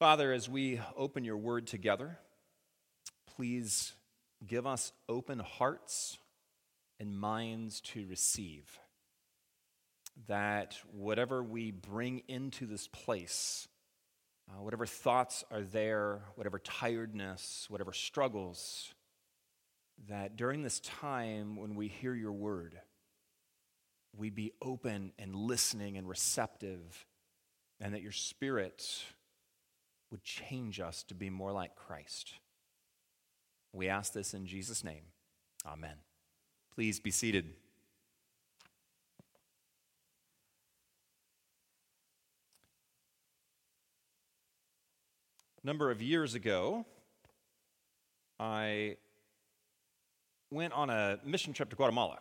Father, as we open your word together, please give us open hearts and minds to receive. That whatever we bring into this place, uh, whatever thoughts are there, whatever tiredness, whatever struggles, that during this time when we hear your word, we be open and listening and receptive, and that your spirit would change us to be more like Christ. We ask this in Jesus' name. Amen. Please be seated. A number of years ago, I went on a mission trip to Guatemala.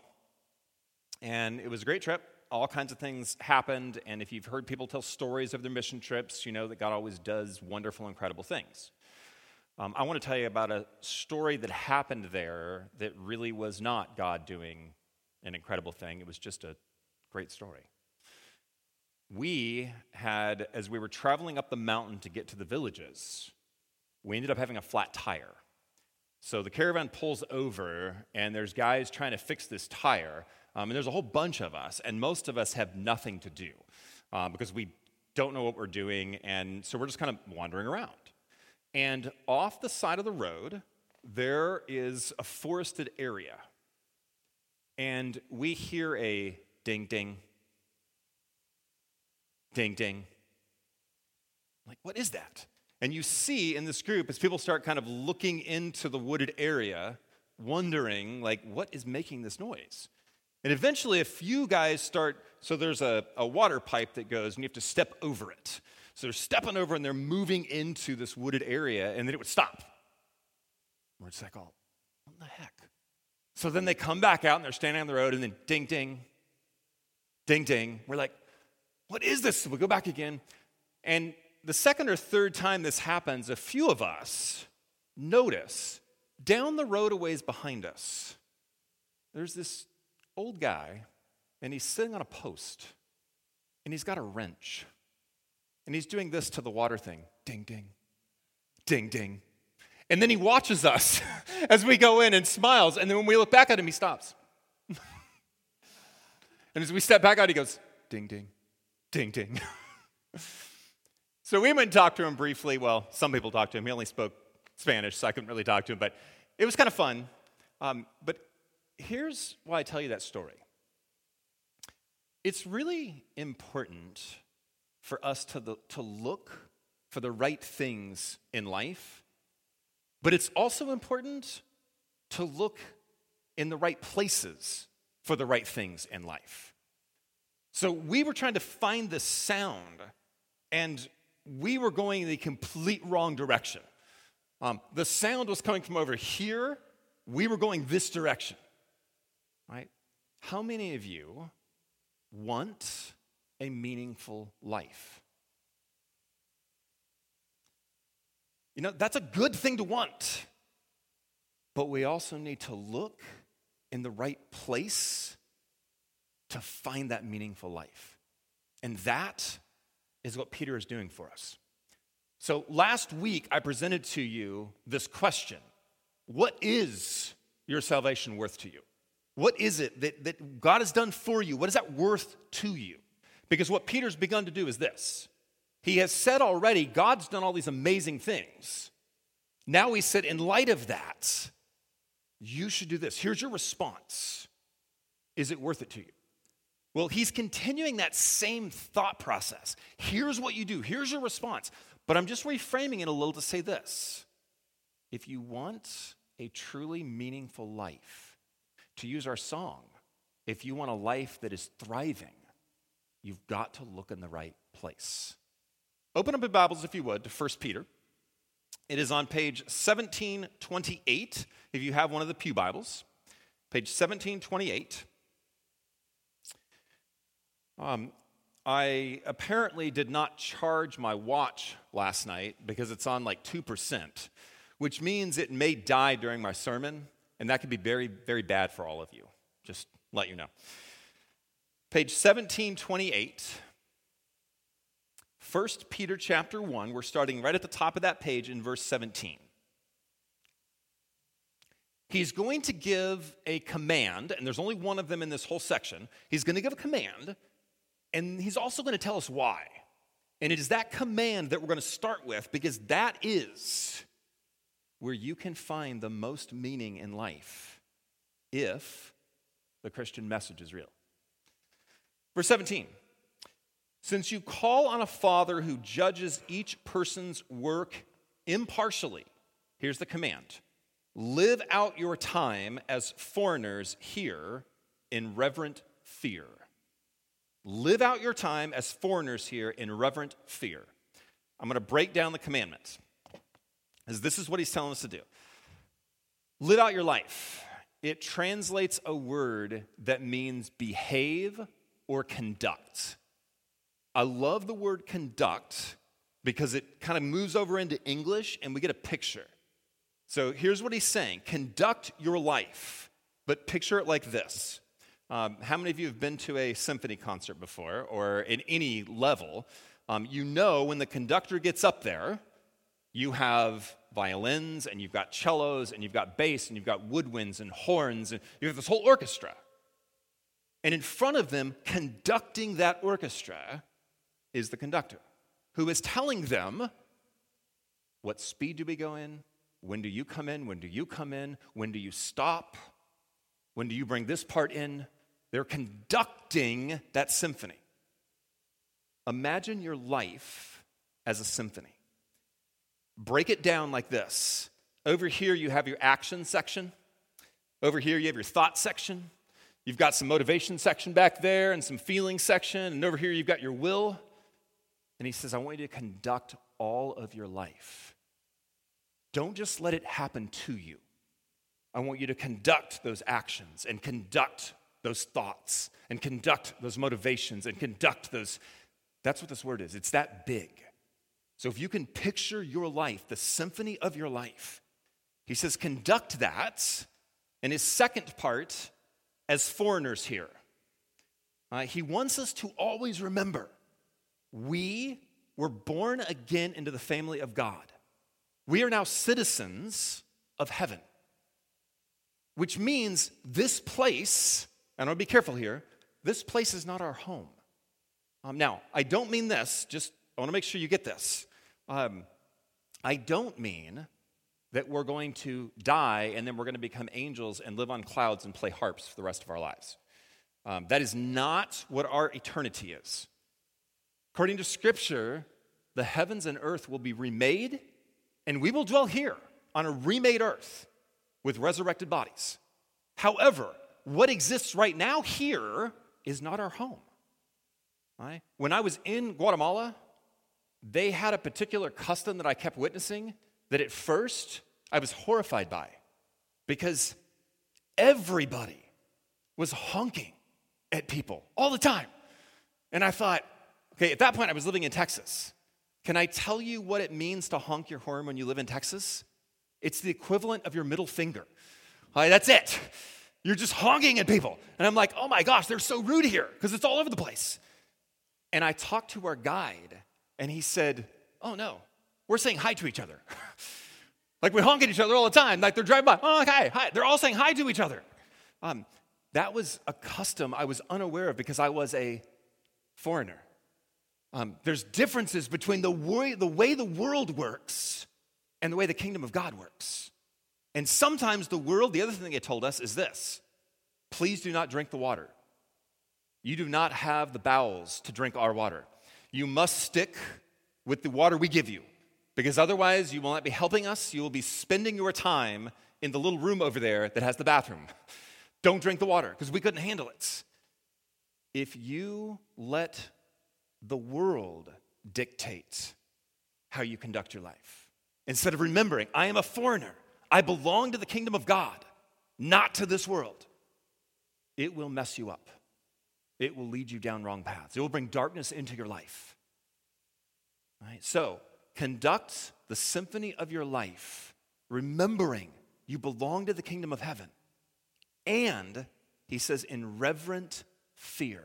And it was a great trip. All kinds of things happened. And if you've heard people tell stories of their mission trips, you know that God always does wonderful, incredible things. Um, I want to tell you about a story that happened there that really was not God doing an incredible thing. It was just a great story. We had, as we were traveling up the mountain to get to the villages, we ended up having a flat tire. So the caravan pulls over, and there's guys trying to fix this tire. Um, and there's a whole bunch of us, and most of us have nothing to do uh, because we don't know what we're doing, and so we're just kind of wandering around. And off the side of the road, there is a forested area. And we hear a ding ding, ding ding. Like, what is that? And you see in this group, as people start kind of looking into the wooded area, wondering, like, what is making this noise? And eventually, a few guys start. So there's a, a water pipe that goes, and you have to step over it. So they're stepping over and they're moving into this wooded area, and then it would stop. We're just like, oh, what the heck? So then they come back out and they're standing on the road, and then ding, ding, ding, ding. We're like, what is this? So we go back again. And the second or third time this happens, a few of us notice down the road a ways behind us, there's this old guy, and he's sitting on a post, and he's got a wrench. And he's doing this to the water thing ding, ding, ding, ding. And then he watches us as we go in and smiles. And then when we look back at him, he stops. and as we step back out, he goes, ding, ding, ding, ding. so we went and talked to him briefly. Well, some people talked to him. He only spoke Spanish, so I couldn't really talk to him. But it was kind of fun. Um, but here's why I tell you that story it's really important for us to, the, to look for the right things in life, but it's also important to look in the right places for the right things in life. So we were trying to find the sound, and we were going in the complete wrong direction. Um, the sound was coming from over here, we were going this direction? How many of you want a meaningful life. You know, that's a good thing to want, but we also need to look in the right place to find that meaningful life. And that is what Peter is doing for us. So last week, I presented to you this question What is your salvation worth to you? What is it that, that God has done for you? What is that worth to you? Because what Peter's begun to do is this He has said already, God's done all these amazing things. Now he said, in light of that, you should do this. Here's your response Is it worth it to you? Well, he's continuing that same thought process. Here's what you do, here's your response. But I'm just reframing it a little to say this if you want a truly meaningful life, to use our song, if you want a life that is thriving, You've got to look in the right place. Open up your Bibles, if you would, to 1 Peter. It is on page 1728, if you have one of the Pew Bibles. Page 1728. Um, I apparently did not charge my watch last night because it's on like 2%, which means it may die during my sermon, and that could be very, very bad for all of you. Just let you know. Page 1728 1 Peter chapter 1. We're starting right at the top of that page in verse 17. He's going to give a command, and there's only one of them in this whole section. He's going to give a command, and he's also going to tell us why. And it is that command that we're going to start with because that is where you can find the most meaning in life if the Christian message is real. Verse 17 Since you call on a father who judges each person's work impartially, here's the command live out your time as foreigners here in reverent fear. Live out your time as foreigners here in reverent fear. I'm going to break down the commandments, as this is what he's telling us to do. Live out your life. It translates a word that means behave or conduct. I love the word conduct because it kind of moves over into English and we get a picture. So here's what he's saying conduct your life, but picture it like this. Um, how many of you have been to a symphony concert before or in any level? Um, you know when the conductor gets up there, you have violins and you've got cellos and you've got bass and you've got woodwinds and horns and you have this whole orchestra. And in front of them, conducting that orchestra, is the conductor who is telling them what speed do we go in? When do you come in? When do you come in? When do you stop? When do you bring this part in? They're conducting that symphony. Imagine your life as a symphony. Break it down like this. Over here, you have your action section. Over here, you have your thought section. You've got some motivation section back there and some feeling section. And over here, you've got your will. And he says, I want you to conduct all of your life. Don't just let it happen to you. I want you to conduct those actions and conduct those thoughts and conduct those motivations and conduct those. That's what this word is. It's that big. So if you can picture your life, the symphony of your life, he says, conduct that. And his second part, as foreigners here, uh, he wants us to always remember we were born again into the family of God. We are now citizens of heaven, which means this place and I'll be careful here. This place is not our home. Um, now, I don't mean this, just I want to make sure you get this. Um, I don't mean that we're going to die and then we're going to become angels and live on clouds and play harps for the rest of our lives. Um, that is not what our eternity is. According to Scripture, the heavens and earth will be remade, and we will dwell here on a remade earth with resurrected bodies. However, what exists right now here is not our home. Right? When I was in Guatemala, they had a particular custom that I kept witnessing that at first I was horrified by because everybody was honking at people all the time. And I thought, okay, at that point I was living in Texas. Can I tell you what it means to honk your horn when you live in Texas? It's the equivalent of your middle finger. That's it. You're just honking at people. And I'm like, oh my gosh, they're so rude here because it's all over the place. And I talked to our guide, and he said, oh no, we're saying hi to each other. like we honk at each other all the time. Like they're driving by, oh, hi, hi. They're all saying hi to each other. Um, that was a custom I was unaware of because I was a foreigner. Um, there's differences between the way, the way the world works and the way the kingdom of God works. And sometimes the world, the other thing it told us is this please do not drink the water. You do not have the bowels to drink our water. You must stick with the water we give you, because otherwise you will not be helping us. You will be spending your time in the little room over there that has the bathroom. Don't drink the water, because we couldn't handle it. If you let the world dictate how you conduct your life, instead of remembering, I am a foreigner. I belong to the kingdom of God, not to this world, it will mess you up. It will lead you down wrong paths. It will bring darkness into your life. Right? So, conduct the symphony of your life, remembering you belong to the kingdom of heaven. And, he says, in reverent fear.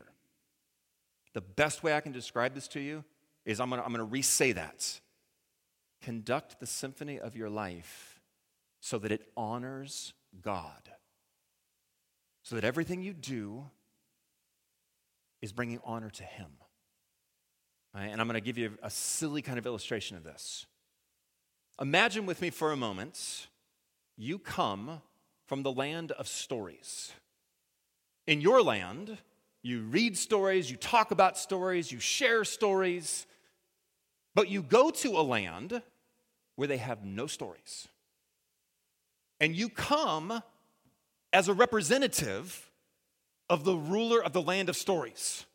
The best way I can describe this to you is I'm gonna, I'm gonna re say that. Conduct the symphony of your life so that it honors God. So that everything you do is bringing honor to Him. Right? And I'm going to give you a silly kind of illustration of this. Imagine with me for a moment you come from the land of stories. In your land, you read stories, you talk about stories, you share stories, but you go to a land where they have no stories. And you come as a representative of the ruler of the land of stories.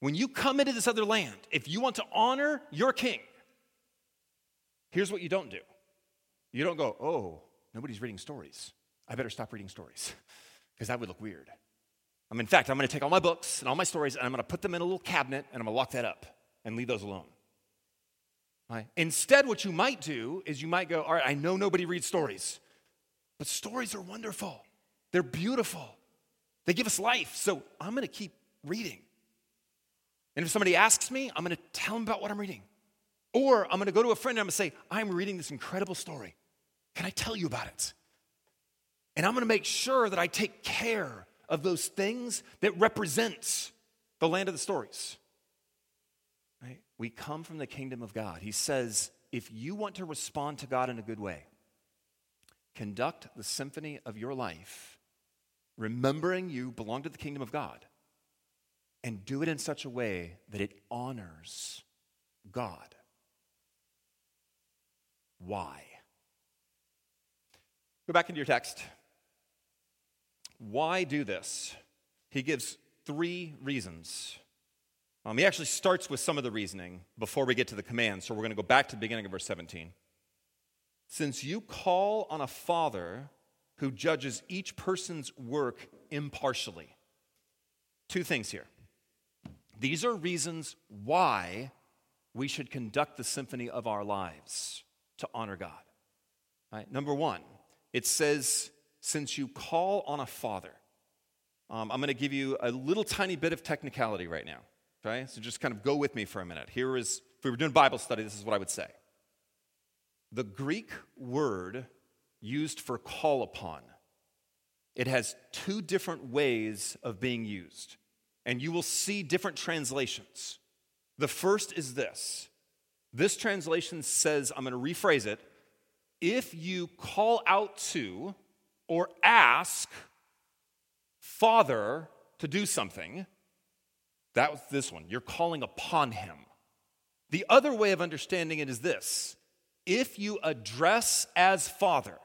When you come into this other land, if you want to honor your king, here's what you don't do. You don't go, oh, nobody's reading stories. I better stop reading stories because that would look weird. Um, in fact, I'm going to take all my books and all my stories and I'm going to put them in a little cabinet and I'm going to lock that up and leave those alone. Right? Instead, what you might do is you might go, all right, I know nobody reads stories, but stories are wonderful. They're beautiful. They give us life. So I'm going to keep reading. And if somebody asks me, I'm going to tell them about what I'm reading. Or I'm going to go to a friend and I'm going to say, I'm reading this incredible story. Can I tell you about it? And I'm going to make sure that I take care of those things that represent the land of the stories. Right? We come from the kingdom of God. He says, if you want to respond to God in a good way, conduct the symphony of your life, remembering you belong to the kingdom of God, and do it in such a way that it honors God. Why? Go back into your text. Why do this? He gives three reasons. Um, he actually starts with some of the reasoning before we get to the command, so we're going to go back to the beginning of verse 17. Since you call on a father who judges each person's work impartially. Two things here. These are reasons why we should conduct the symphony of our lives to honor God. Right? Number one, it says, since you call on a father. Um, I'm going to give you a little tiny bit of technicality right now. Okay? So just kind of go with me for a minute. Here is, if we were doing Bible study, this is what I would say. The Greek word used for call upon, it has two different ways of being used. And you will see different translations. The first is this this translation says, I'm going to rephrase it, if you call out to or ask Father to do something, that was this one. You're calling upon him. The other way of understanding it is this if you address as Father,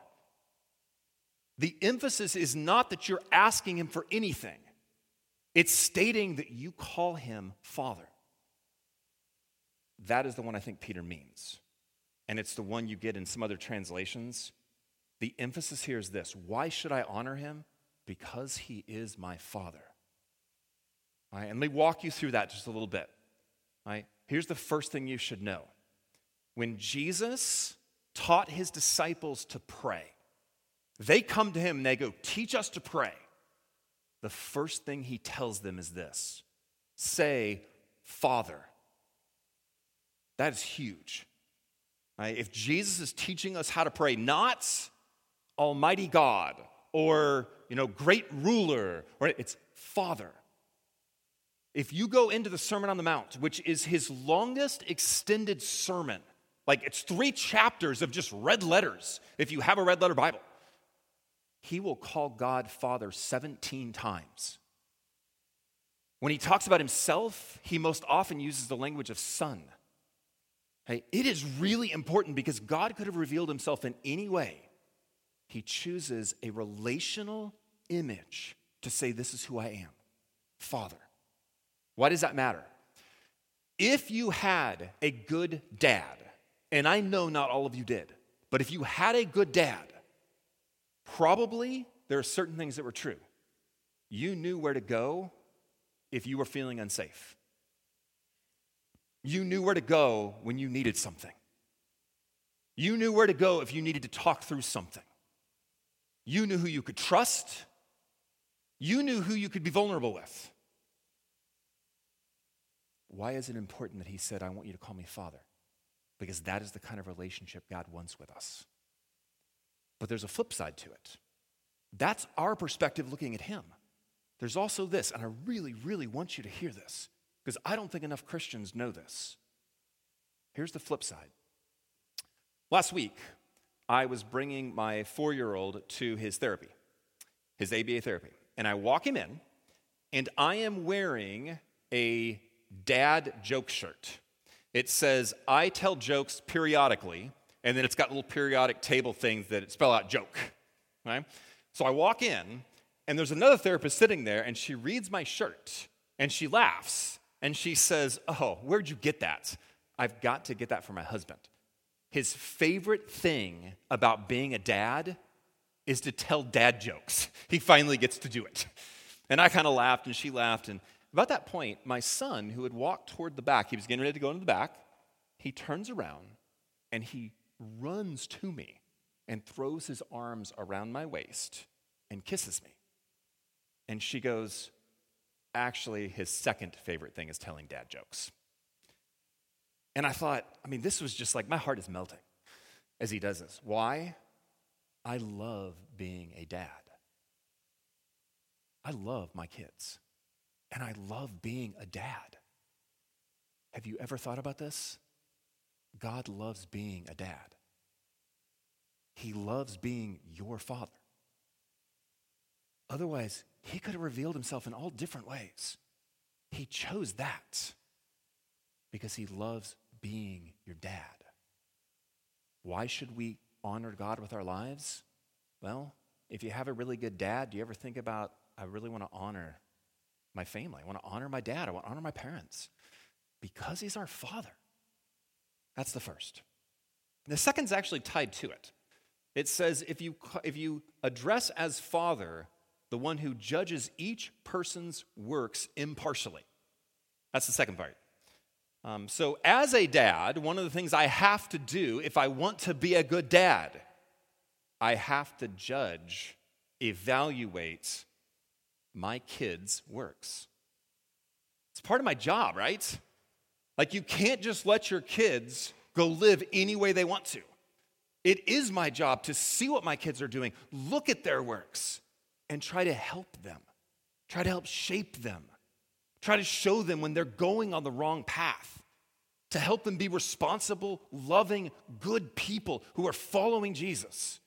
the emphasis is not that you're asking him for anything, it's stating that you call him Father. That is the one I think Peter means. And it's the one you get in some other translations. The emphasis here is this why should I honor him? Because he is my Father. All right, and let me walk you through that just a little bit. All right, here's the first thing you should know. When Jesus taught his disciples to pray, they come to him and they go, Teach us to pray. The first thing he tells them is this say, Father. That is huge. Right? If Jesus is teaching us how to pray, not Almighty God or you know great ruler, or it's Father. If you go into the Sermon on the Mount, which is his longest extended sermon, like it's three chapters of just red letters, if you have a red letter Bible, he will call God Father 17 times. When he talks about himself, he most often uses the language of Son. Hey, it is really important because God could have revealed himself in any way. He chooses a relational image to say, This is who I am Father. Why does that matter? If you had a good dad, and I know not all of you did, but if you had a good dad, probably there are certain things that were true. You knew where to go if you were feeling unsafe. You knew where to go when you needed something. You knew where to go if you needed to talk through something. You knew who you could trust. You knew who you could be vulnerable with. why is it important that he said, I want you to call me Father? Because that is the kind of relationship God wants with us. But there's a flip side to it. That's our perspective looking at him. There's also this, and I really, really want you to hear this, because I don't think enough Christians know this. Here's the flip side. Last week, I was bringing my four year old to his therapy, his ABA therapy. And I walk him in, and I am wearing a dad joke shirt. It says, I tell jokes periodically, and then it's got little periodic table things that spell out joke. Right? So I walk in, and there's another therapist sitting there, and she reads my shirt, and she laughs, and she says, Oh, where'd you get that? I've got to get that for my husband. His favorite thing about being a dad is to tell dad jokes. He finally gets to do it. And I kind of laughed and she laughed. And about that point, my son, who had walked toward the back, he was getting ready to go into the back, he turns around and he runs to me and throws his arms around my waist and kisses me. And she goes, Actually, his second favorite thing is telling dad jokes. And I thought, I mean, this was just like my heart is melting as he does this. Why? I love being a dad. I love my kids. And I love being a dad. Have you ever thought about this? God loves being a dad. He loves being your father. Otherwise, he could have revealed himself in all different ways. He chose that because he loves being your dad. Why should we honor God with our lives? Well, if you have a really good dad, do you ever think about, I really want to honor my family? I want to honor my dad. I want to honor my parents because he's our father. That's the first. The second's actually tied to it. It says if you, if you address as father the one who judges each person's works impartially. That's the second part. Um, so, as a dad, one of the things I have to do if I want to be a good dad, I have to judge, evaluate my kids' works. It's part of my job, right? Like, you can't just let your kids go live any way they want to. It is my job to see what my kids are doing, look at their works, and try to help them, try to help shape them Try to show them when they're going on the wrong path, to help them be responsible, loving, good people who are following Jesus.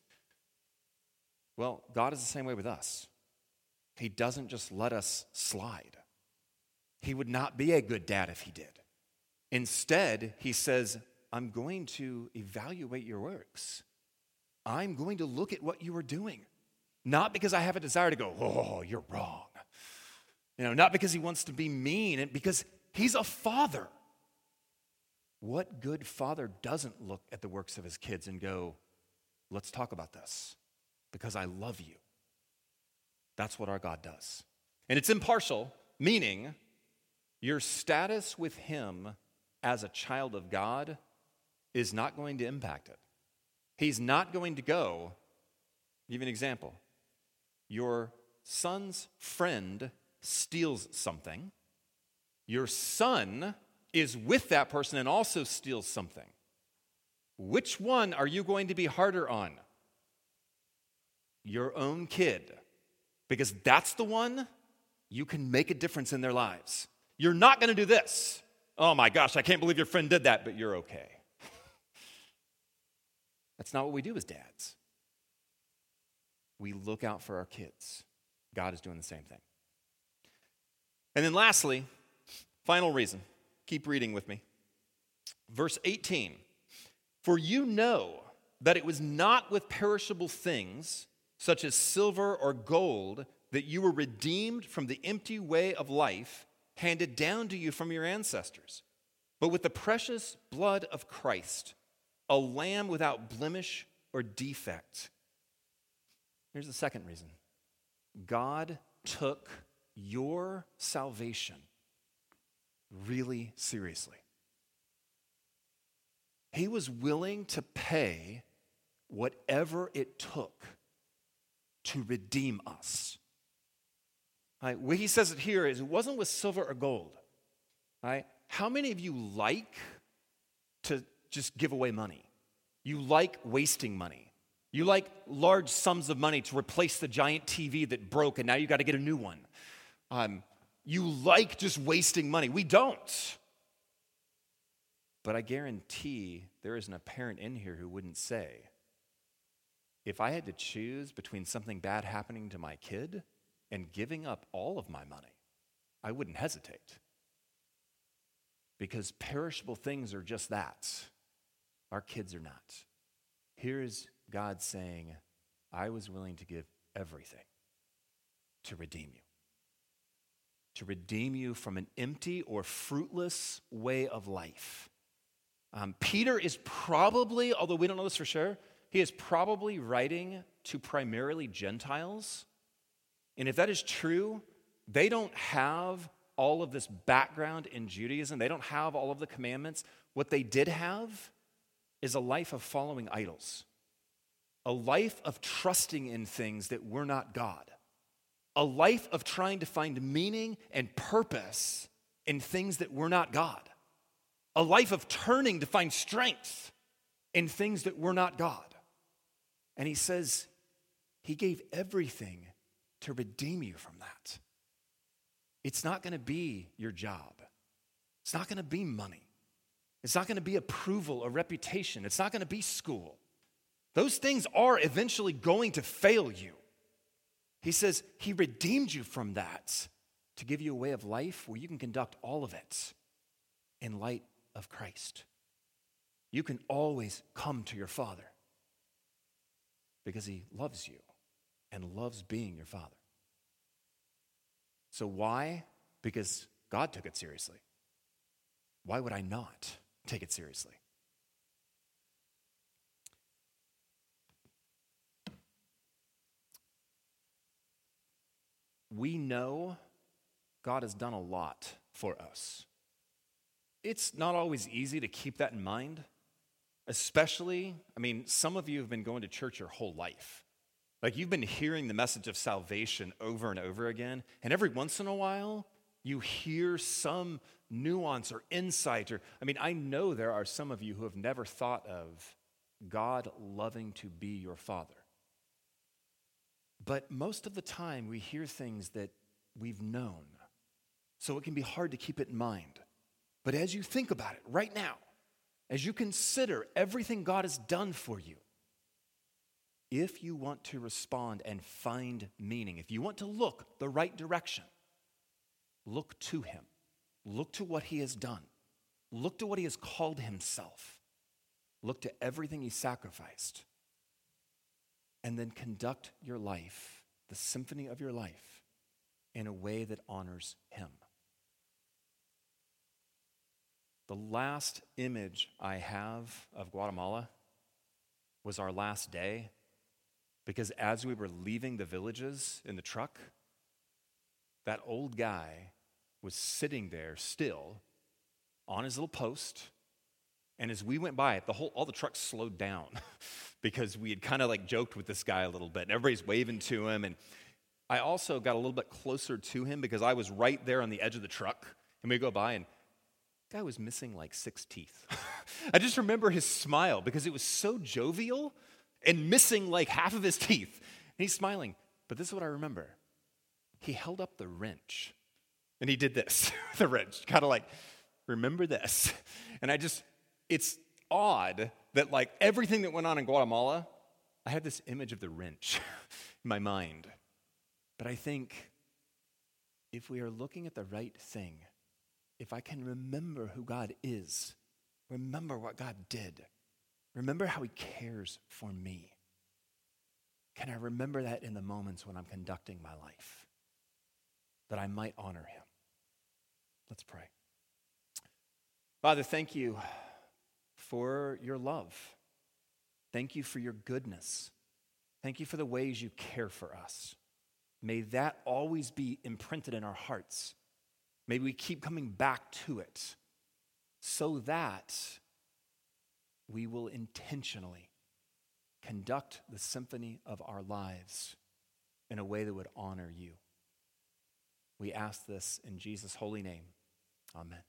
Well, God is the same way with us. He doesn't just let us slide. He would not be a good dad if he did. Instead, he says, I'm going to evaluate your works. I'm going to look at what you are doing. Not because I have a desire to go, oh, you're wrong. You know, not because he wants to be mean, and because he's a father. What good father doesn't look at the works of his kids and go, let's talk about this because I love you? That's what our God does. And it's impartial, meaning your status with him as a child of God is not going to impact it. He's not going to go, give an example. Your son's friend steals something, your son is with that person and also steals something. Which one are you going to be harder on? Your own kid. Because that's the one you can make a difference in their lives. You're not going to do this. Oh my gosh, I can't believe your friend did that, but you're okay. That's not what we do as dads. We look out for our kids. God is doing the same thing. And then lastly, final reason. Keep reading with me. Verse 18 For you know that it was not with perishable things, such as silver or gold, that you were redeemed from the empty way of life handed down to you from your ancestors, but with the precious blood of Christ, a lamb without blemish or defect. Here's the second reason God took your salvation really seriously. He was willing to pay whatever it took to redeem us. Right? Way he says it here is it wasn't with silver or gold. Right? how many of you like just give away money? You like wasting money. You like large sums of money to replace the giant TV that broke and now you got to get a new one. Um, you like just wasting money. We don't. But I guarantee there isn't a parent in here who wouldn't say, if I had to choose between something bad happening to my kid and giving up all of my money, I wouldn't hesitate. Because perishable things are just that. Our kids are not. Here is God saying, I was willing to give everything to redeem you to redeem you from an empty or fruitless way of life. Um, Peter is probably, although we don't know this for sure, he is probably writing to primarily Gentiles. And if that is true, they don't have all of this background in Judaism, they don't have all of the commandments. What they did have is a life of following idols, a life of trusting in things that were not God a life of trying to find meaning and purpose in things that were not God, a life of turning to find strength in things that were not God. And he says, He gave everything to redeem you from that. It's not going to be your job, it's not going to be money, it's not going to be approval or reputation, it's not going to be school. Those things are eventually going to fail you. He says he redeemed you from that to give you a way of life where you can conduct all of it in light of Christ. You can always come to your Father because he loves you and loves being your Father. So, why? Because God took it seriously. Why would I not take it seriously? we know God has done a lot for us. It's not always easy to keep that in mind, especially, I mean, some of you have been going to church your whole life. Like you've been hearing the message of salvation over and over again, and every once in a while, you hear some nuance or insight or I mean I know there are some of you who have never thought of God loving to be your father. But most of the time, we hear things that we've known. So it can be hard to keep it in mind. But as you think about it right now, as you consider everything God has done for you, if you want to respond and find meaning, if you want to look the right direction, look to Him. Look to what He has done. Look to what He has called Himself. Look to everything He sacrificed and then conduct your life, the symphony of your life, in a way that honors Him. The last image I have of Guatemala was our last day, because as we were leaving the villages in the truck, that old guy was sitting there still on his little post. And as we went by, the whole, all the trucks slowed down because we had kind of like joked with this guy a little bit. And everybody's waving to him. And I also got a little bit closer to him because I was right there on the edge of the truck. And we go by, and guy was missing like six teeth. I just remember his smile because it was so jovial and missing like half of his teeth. And he's smiling. But this is what I remember he held up the wrench and he did this the wrench, kind of like, remember this. And I just, it's odd that like everything that went on in Guatemala, I had this image of the wrench in my mind. But I think if we are looking at the right thing, if I can remember who God is, remember what God did, remember how He cares for me, can I remember that in the moments when I'm conducting my life? That I might honor Him. Let's pray. Father, thank you for your love. Thank you for your goodness. Thank you for the ways you care for us. May that always be imprinted in our hearts. May we keep coming back to it so that we will intentionally conduct the symphony of our lives in a way that would honor you. We ask this in Jesus' holy name. Amen.